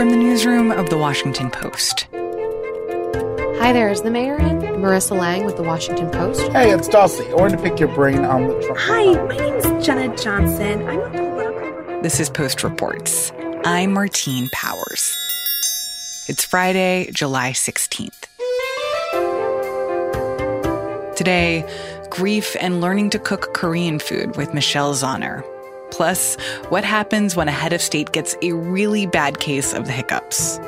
From the newsroom of The Washington Post. Hi there, is the mayor in? Marissa Lang with The Washington Post. Hey, it's Dulcie. I wanted to pick your brain on the Trump. Hi, my name is Jenna Johnson. I'm a political. This is Post Reports. I'm Martine Powers. It's Friday, July 16th. Today, grief and learning to cook Korean food with Michelle Zauner. Plus, what happens when a head of state gets a really bad case of the hiccups.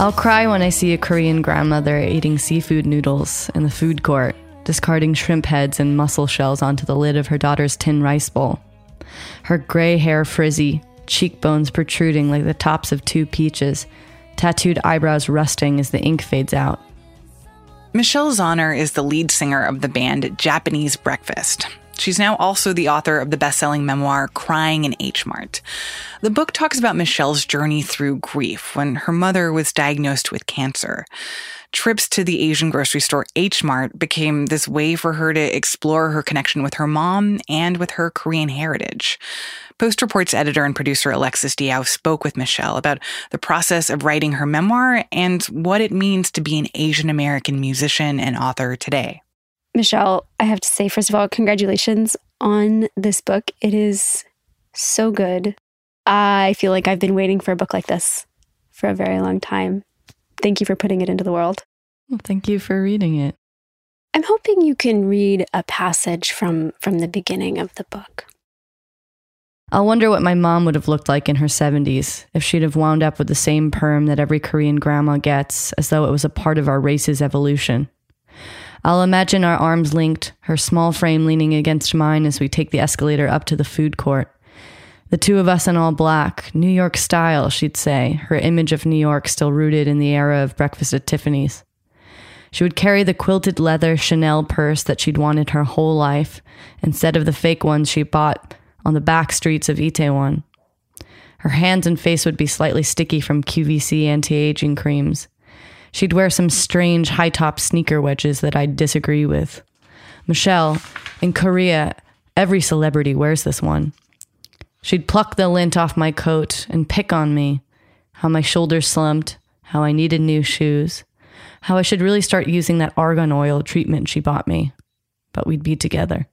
I'll cry when I see a Korean grandmother eating seafood noodles in the food court, discarding shrimp heads and mussel shells onto the lid of her daughter's tin rice bowl. Her gray hair frizzy, cheekbones protruding like the tops of two peaches, tattooed eyebrows rusting as the ink fades out. Michelle Zauner is the lead singer of the band Japanese Breakfast. She's now also the author of the best selling memoir Crying in H Mart. The book talks about Michelle's journey through grief when her mother was diagnosed with cancer. Trips to the Asian grocery store H Mart became this way for her to explore her connection with her mom and with her Korean heritage. Post Reports editor and producer Alexis Diao spoke with Michelle about the process of writing her memoir and what it means to be an Asian American musician and author today. Michelle, I have to say, first of all, congratulations on this book. It is so good. I feel like I've been waiting for a book like this for a very long time. Thank you for putting it into the world. Well, thank you for reading it. I'm hoping you can read a passage from from the beginning of the book. I'll wonder what my mom would have looked like in her 70s if she'd have wound up with the same perm that every Korean grandma gets, as though it was a part of our race's evolution. I'll imagine our arms linked, her small frame leaning against mine as we take the escalator up to the food court. The two of us in all black, New York style, she'd say, her image of New York still rooted in the era of breakfast at Tiffany's. She would carry the quilted leather Chanel purse that she'd wanted her whole life, instead of the fake ones she bought on the back streets of Itaewon. Her hands and face would be slightly sticky from QVC anti aging creams. She'd wear some strange high top sneaker wedges that I'd disagree with. Michelle, in Korea, every celebrity wears this one. She'd pluck the lint off my coat and pick on me, how my shoulders slumped, how I needed new shoes, how I should really start using that argan oil treatment she bought me. But we'd be together.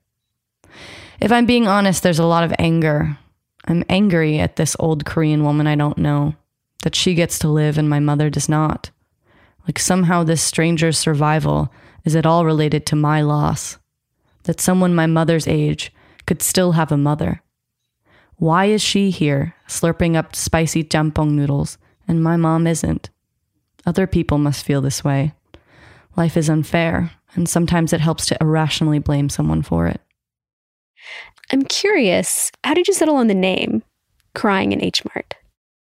If I'm being honest, there's a lot of anger. I'm angry at this old Korean woman I don't know, that she gets to live and my mother does not. Like somehow this stranger's survival is at all related to my loss. That someone my mother's age could still have a mother. Why is she here, slurping up spicy jampong noodles, and my mom isn't? Other people must feel this way. Life is unfair, and sometimes it helps to irrationally blame someone for it. I'm curious, how did you settle on the name Crying in H Mart?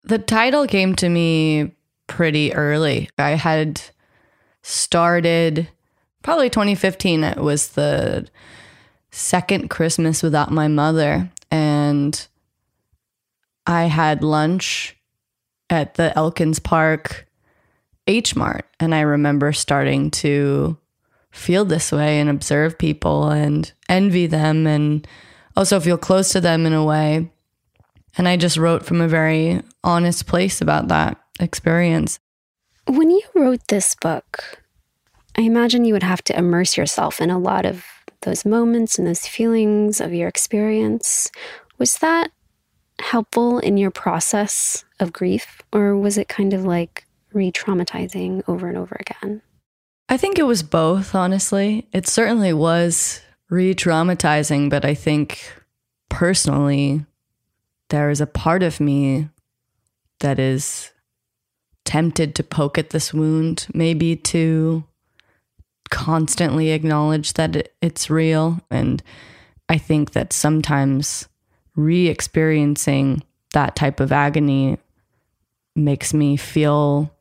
The title came to me pretty early. I had started probably 2015. It was the second Christmas without my mother. And I had lunch at the Elkins Park H Mart. And I remember starting to feel this way and observe people and envy them and also feel close to them in a way. And I just wrote from a very honest place about that experience. When you wrote this book, I imagine you would have to immerse yourself in a lot of those moments and those feelings of your experience. Was that helpful in your process of grief, or was it kind of like re traumatizing over and over again? I think it was both, honestly. It certainly was re traumatizing, but I think personally, there is a part of me that is tempted to poke at this wound, maybe to constantly acknowledge that it's real. And I think that sometimes re experiencing that type of agony makes me feel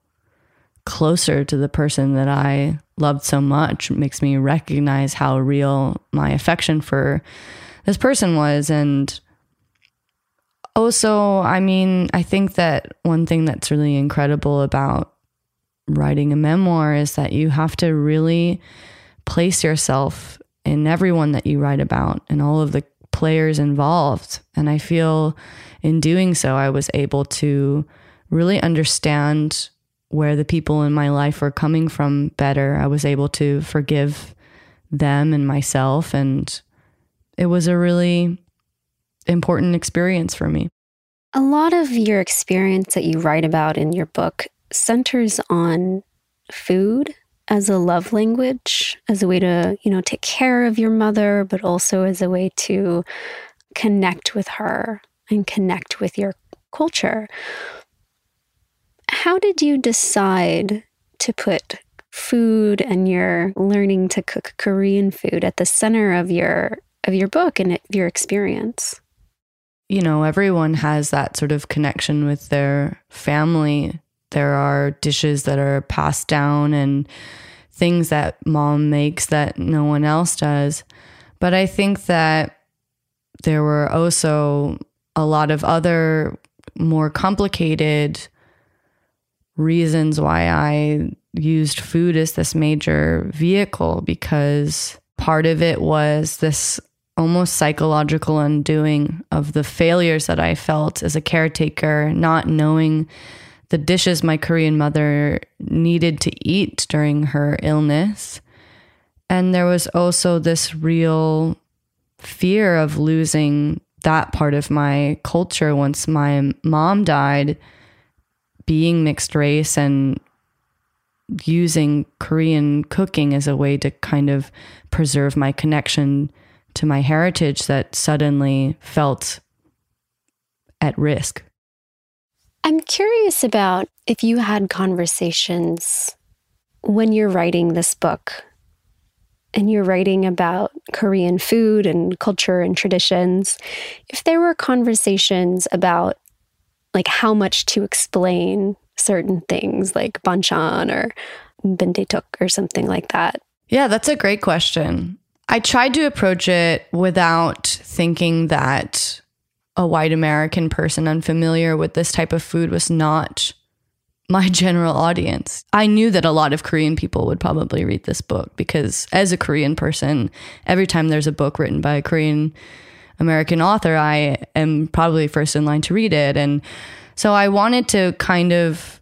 closer to the person that I loved so much makes me recognize how real my affection for this person was. And also, I mean, I think that one thing that's really incredible about writing a memoir is that you have to really place yourself in everyone that you write about and all of the players involved. And I feel in doing so, I was able to really understand where the people in my life were coming from better. I was able to forgive them and myself. And it was a really important experience for me. A lot of your experience that you write about in your book centers on food as a love language, as a way to, you know, take care of your mother, but also as a way to connect with her and connect with your culture. How did you decide to put food and your learning to cook Korean food at the center of your of your book and your experience? You know, everyone has that sort of connection with their family. There are dishes that are passed down and things that mom makes that no one else does. But I think that there were also a lot of other more complicated reasons why I used food as this major vehicle because part of it was this almost psychological undoing of the failures that I felt as a caretaker, not knowing the dishes my Korean mother needed to eat during her illness. And there was also this real fear of losing that part of my culture once my mom died, being mixed race and using Korean cooking as a way to kind of preserve my connection to my heritage that suddenly felt at risk. I'm curious about if you had conversations when you're writing this book and you're writing about Korean food and culture and traditions, if there were conversations about like how much to explain certain things like banchan or bindae-tteok or something like that. Yeah, that's a great question. I tried to approach it without thinking that a white American person unfamiliar with this type of food was not my general audience. I knew that a lot of Korean people would probably read this book because, as a Korean person, every time there's a book written by a Korean American author, I am probably first in line to read it. And so I wanted to kind of,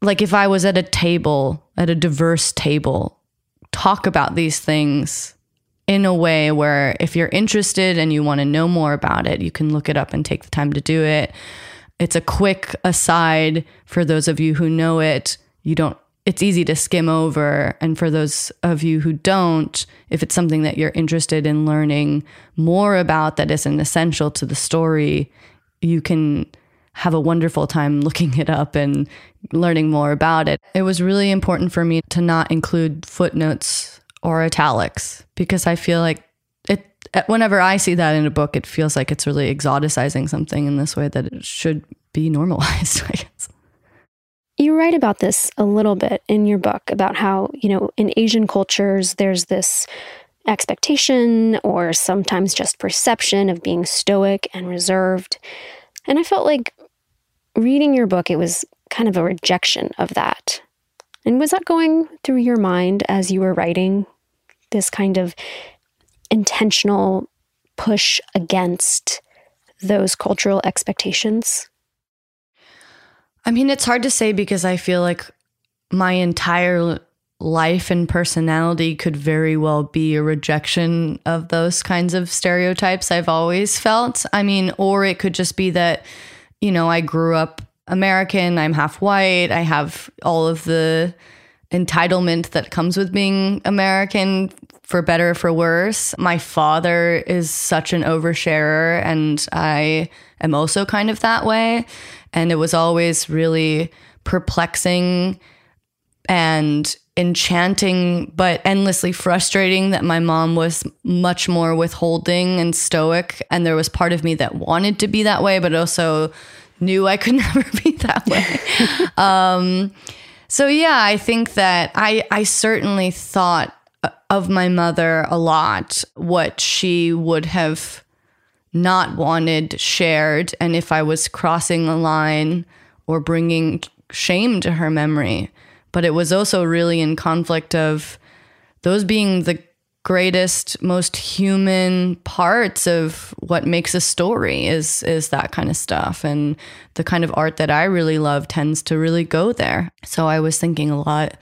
like, if I was at a table, at a diverse table, talk about these things in a way where if you're interested and you want to know more about it, you can look it up and take the time to do it. It's a quick aside for those of you who know it. You don't it's easy to skim over and for those of you who don't, if it's something that you're interested in learning more about that isn't essential to the story, you can have a wonderful time looking it up and learning more about it. It was really important for me to not include footnotes or italics because I feel like it eh, whenever I see that in a book it feels like it's really exoticizing something in this way that it should be normalized, I guess. You write about this a little bit in your book about how, you know, in Asian cultures there's this expectation or sometimes just perception of being stoic and reserved. And I felt like reading your book it was kind of a rejection of that. And was that going through your mind as you were writing this kind of intentional push against those cultural expectations? I mean, it's hard to say because I feel like my entire life and personality could very well be a rejection of those kinds of stereotypes I've always felt. I mean, or it could just be that, you know, I grew up American, I'm half white, I have all of the entitlement that comes with being American for better or for worse. My father is such an oversharer, and I am also kind of that way. And it was always really perplexing and enchanting, but endlessly frustrating that my mom was much more withholding and stoic. And there was part of me that wanted to be that way, but also knew I could never be that way. um, So yeah, I think that I I certainly thought of my mother a lot, what she would have not wanted shared and if I was crossing a line or bringing shame to her memory. But it was also really in conflict of those being the greatest most human parts of what makes a story is is that kind of stuff and the kind of art that I really love tends to really go there. So I was thinking a lot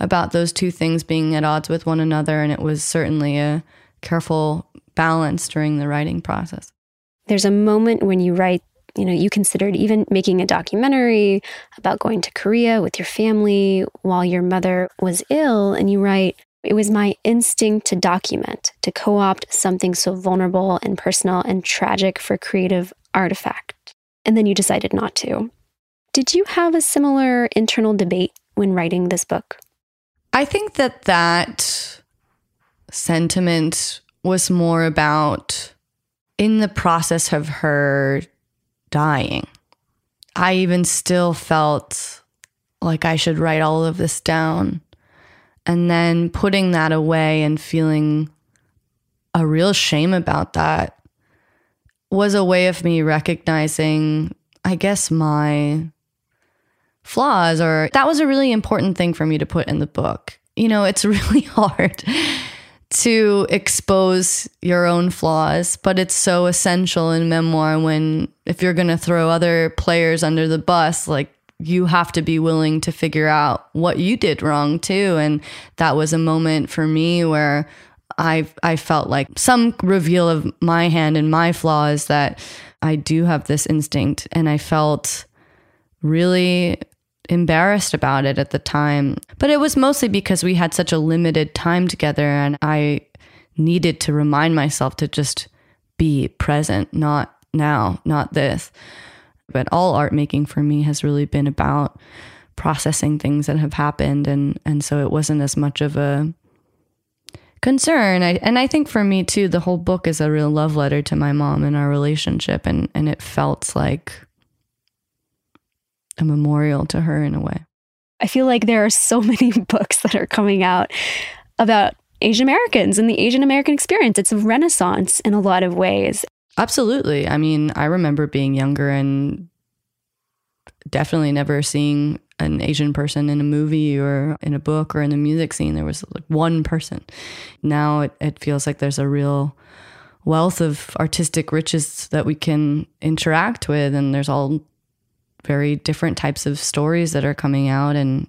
about those two things being at odds with one another and it was certainly a careful balance during the writing process. There's a moment when you write you know, you considered even making a documentary about going to Korea with your family while your mother was ill. And you write, it was my instinct to document, to co opt something so vulnerable and personal and tragic for creative artifact. And then you decided not to. Did you have a similar internal debate when writing this book? I think that that sentiment was more about in the process of her dying. I even still felt like I should write all of this down. And then putting that away and feeling a real shame about that was a way of me recognizing, I guess, my flaws, or that was a really important thing for me to put in the book. You know, it's really hard to expose your own flaws, but it's so essential in memoir when if you're going to throw other players under the bus, like you have to be willing to figure out what you did wrong too. And that was a moment for me where I I felt like some reveal of my hand and my flaws that I do have this instinct and I felt really embarrassed about it at the time. But it was mostly because we had such a limited time together and I needed to remind myself to just be present, not now, not this. But all art making for me has really been about processing things that have happened and and so it wasn't as much of a concern. I, and I think for me too, the whole book is a real love letter to my mom and our relationship and and it felt like a memorial to her in a way. I feel like there are so many books that are coming out about Asian Americans and the Asian American experience. It's a renaissance in a lot of ways. Absolutely. I mean, I remember being younger and definitely never seeing an Asian person in a movie or in a book or in the music scene. There was like one person. Now it, it feels like there's a real wealth of artistic riches that we can interact with, and there's all very different types of stories that are coming out and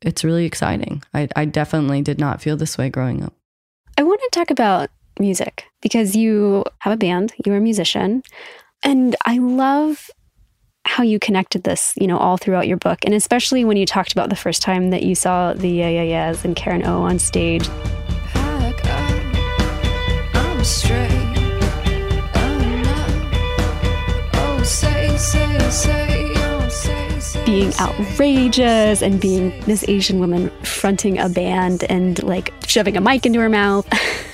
it's really exciting. I, I definitely did not feel this way growing up. I want to talk about music because you have a band, you're a musician, and I love how you connected this, you know, all throughout your book, and especially when you talked about the first time that you saw the Yeah Yeah Yeahs and Karen O on stage. Pack up, I'm straight. being outrageous and being this Asian woman fronting a band and like shoving a mic into her mouth.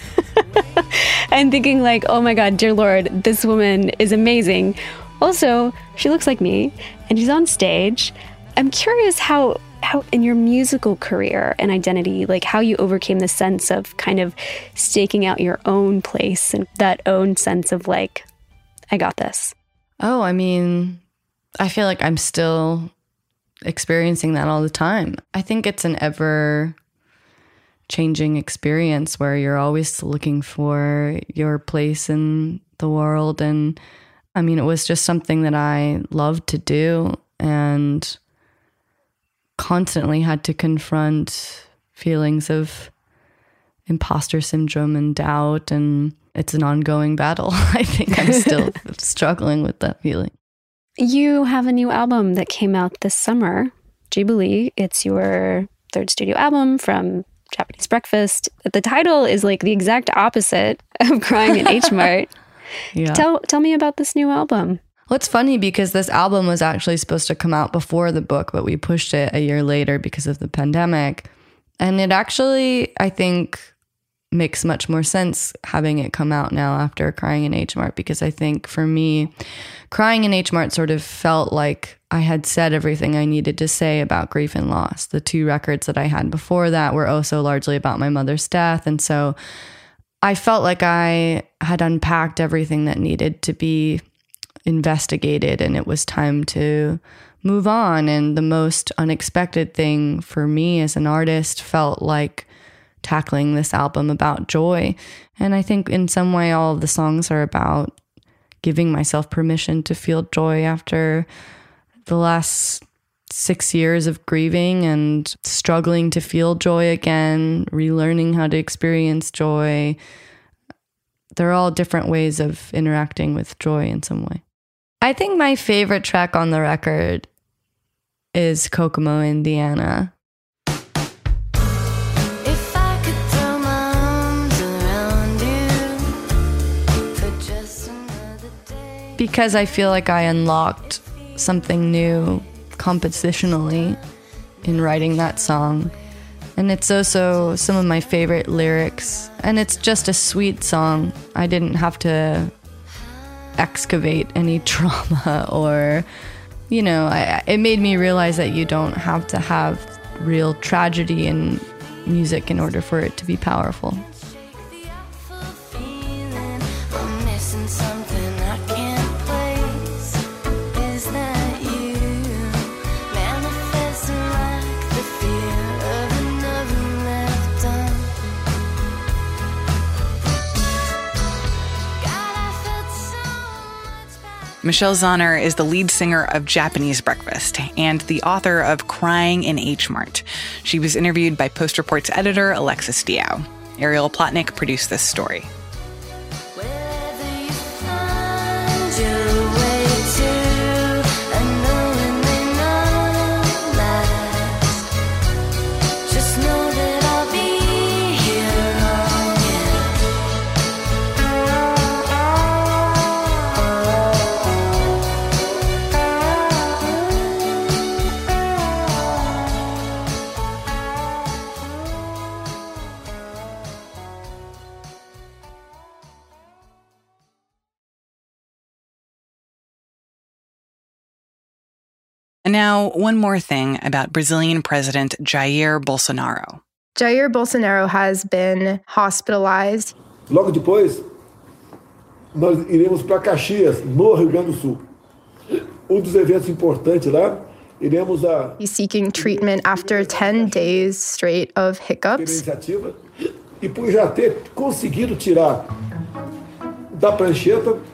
and thinking like, "Oh my god, dear lord, this woman is amazing." Also, she looks like me and she's on stage. I'm curious how how in your musical career and identity, like how you overcame the sense of kind of staking out your own place and that own sense of like, I got this. Oh, I mean, I feel like I'm still experiencing that all the time. I think it's an ever changing experience where you're always looking for your place in the world. And I mean, it was just something that I loved to do and constantly had to confront feelings of imposter syndrome and doubt. And it's an ongoing battle. I think I'm still struggling with that feeling. You have a new album that came out this summer, Jubilee. It's your third studio album from Japanese Breakfast. The title is like the exact opposite of Crying in H Mart. yeah. Tell tell me about this new album. Well, it's funny because this album was actually supposed to come out before the book, but we pushed it a year later because of the pandemic. And it actually, I think, makes much more sense having it come out now after crying in H Mart because I think for me, crying in H Mart sort of felt like I had said everything I needed to say about grief and loss. The two records that I had before that were oh also largely about my mother's death. And so I felt like I had unpacked everything that needed to be investigated and it was time to move on. And the most unexpected thing for me as an artist felt like tackling this album about joy. And I think in some way, all of the songs are about giving myself permission to feel joy after the last six years of grieving and struggling to feel joy again, relearning how to experience joy. They're all different ways of interacting with joy in some way. I think my favorite track on the record is Kokomo, Indiana. Because I feel like I unlocked something new compositionally in writing that song. And it's also some of my favorite lyrics. And it's just a sweet song. I didn't have to excavate any trauma or, you know, I, it made me realize that you don't have to have real tragedy in music in order for it to be powerful. Michelle Zauner is the lead singer of Japanese Breakfast and the author of Crying in H Mart. She was interviewed by Post Reports editor Alexis Diao. Ariel Plotnick produced this story. Now, one more thing about Brazilian President Jair Bolsonaro. Jair Bolsonaro has been hospitalized. Logo depois, nós iremos para Caxias, no Rio Grande do Sul. Um dos eventos importantes lá, iremos a He's seeking treatment after 10 days straight of hiccups. iniciativa e por já ter conseguido tirar da prancheta alguns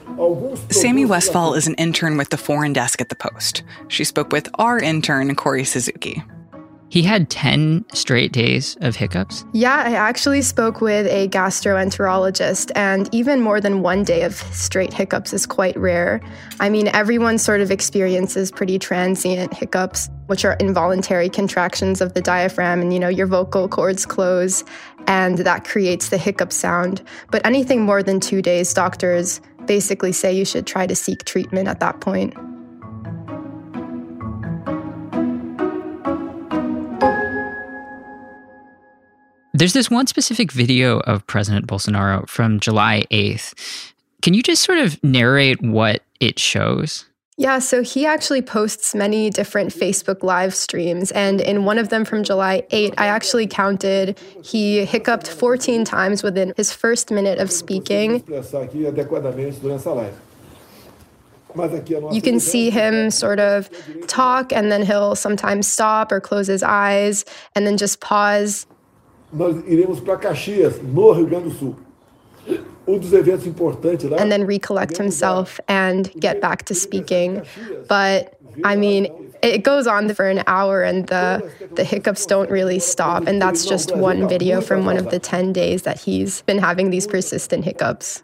Sammy Westfall is an intern with the foreign desk at the Post. She spoke with our intern, Corey Suzuki. He had 10 straight days of hiccups. Yeah, I actually spoke with a gastroenterologist, and even more than one day of straight hiccups is quite rare. I mean, everyone sort of experiences pretty transient hiccups, which are involuntary contractions of the diaphragm, and you know, your vocal cords close, and that creates the hiccup sound. But anything more than two days, doctors basically say you should try to seek treatment at that point. There's this one specific video of President Bolsonaro from July 8th. Can you just sort of narrate what it shows? Yeah, so he actually posts many different Facebook live streams. And in one of them from July 8, I actually counted he hiccuped 14 times within his first minute of speaking. You can see him sort of talk, and then he'll sometimes stop or close his eyes and then just pause. nós iremos para Caxias, no Rio Grande do Sul. Um dos eventos importantes lá. and then recollect himself and get back to speaking. But I mean, it goes on for an hour and the the hiccups don't really stop and that's just one video from one of the 10 days that he's been having these persistent hiccups.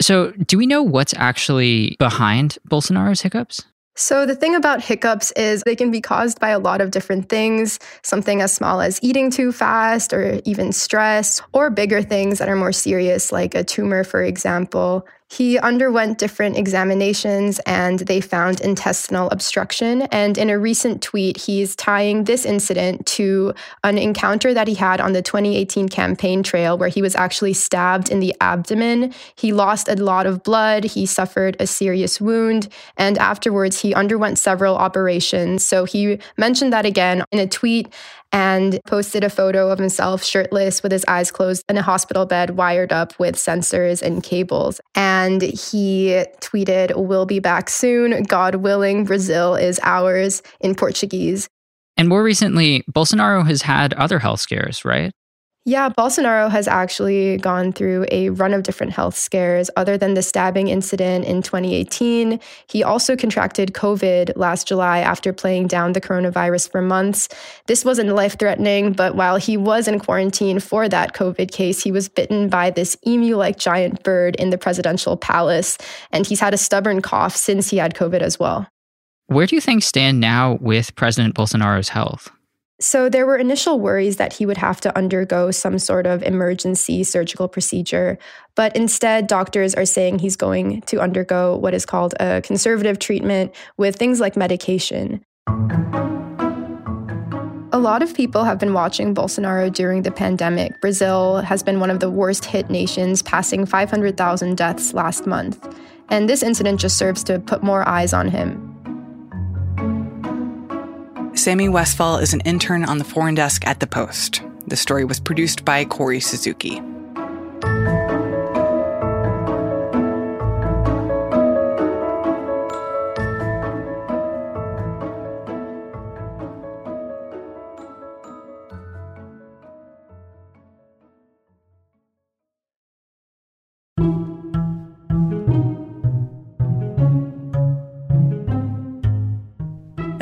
So, do we know what's actually behind Bolsonaro's hiccups? So the thing about hiccups is they can be caused by a lot of different things, something as small as eating too fast or even stress, or bigger things that are more serious like a tumor for example. He underwent different examinations and they found intestinal obstruction. And in a recent tweet, he's tying this incident to an encounter that he had on the 2018 campaign trail where he was actually stabbed in the abdomen. He lost a lot of blood, he suffered a serious wound, and afterwards he underwent several operations. So he mentioned that again in a tweet and posted a photo of himself shirtless with his eyes closed in a hospital bed wired up with sensors and cables. And he tweeted, We'll be back soon. God willing, Brazil is ours in Portuguese. And more recently, Bolsonaro has had other health scares, right? Yeah, Bolsonaro has actually gone through a run of different health scares. Other than the stabbing incident in 2018, he also contracted COVID last July after playing down the coronavirus for months. This wasn't life threatening, but while he was in quarantine for that COVID case, he was bitten by this emu like giant bird in the presidential palace. And he's had a stubborn cough since he had COVID as well. Where do you think stand now with President Bolsonaro's health? So there were initial worries that he would have to undergo some sort of emergency surgical procedure, but instead, doctors are saying he's going to undergo what is called a conservative treatment with things like medication. A lot of people have been watching Bolsonaro during the pandemic. Brazil has been one of the worst hit nations, passing 500,000 deaths last month. And this incident just serves to put more eyes on him. Sammy Westfall is an intern on the foreign desk at The Post. The story was produced by Corey Suzuki.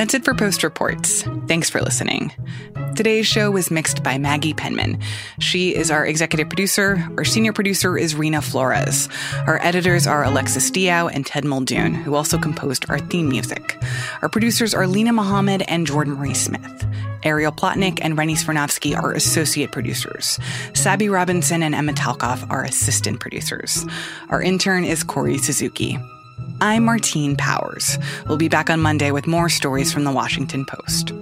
That's it for Post Reports. Thanks for listening. Today's show was mixed by Maggie Penman. She is our executive producer. Our senior producer is Reena Flores. Our editors are Alexis Diao and Ted Muldoon, who also composed our theme music. Our producers are Lena Mohammed and Jordan Marie Smith. Ariel Plotnick and Rennie Svirnovskiy are associate producers. Sabi Robinson and Emma Talkoff are assistant producers. Our intern is Corey Suzuki. I'm Martine Powers. We'll be back on Monday with more stories from the Washington Post.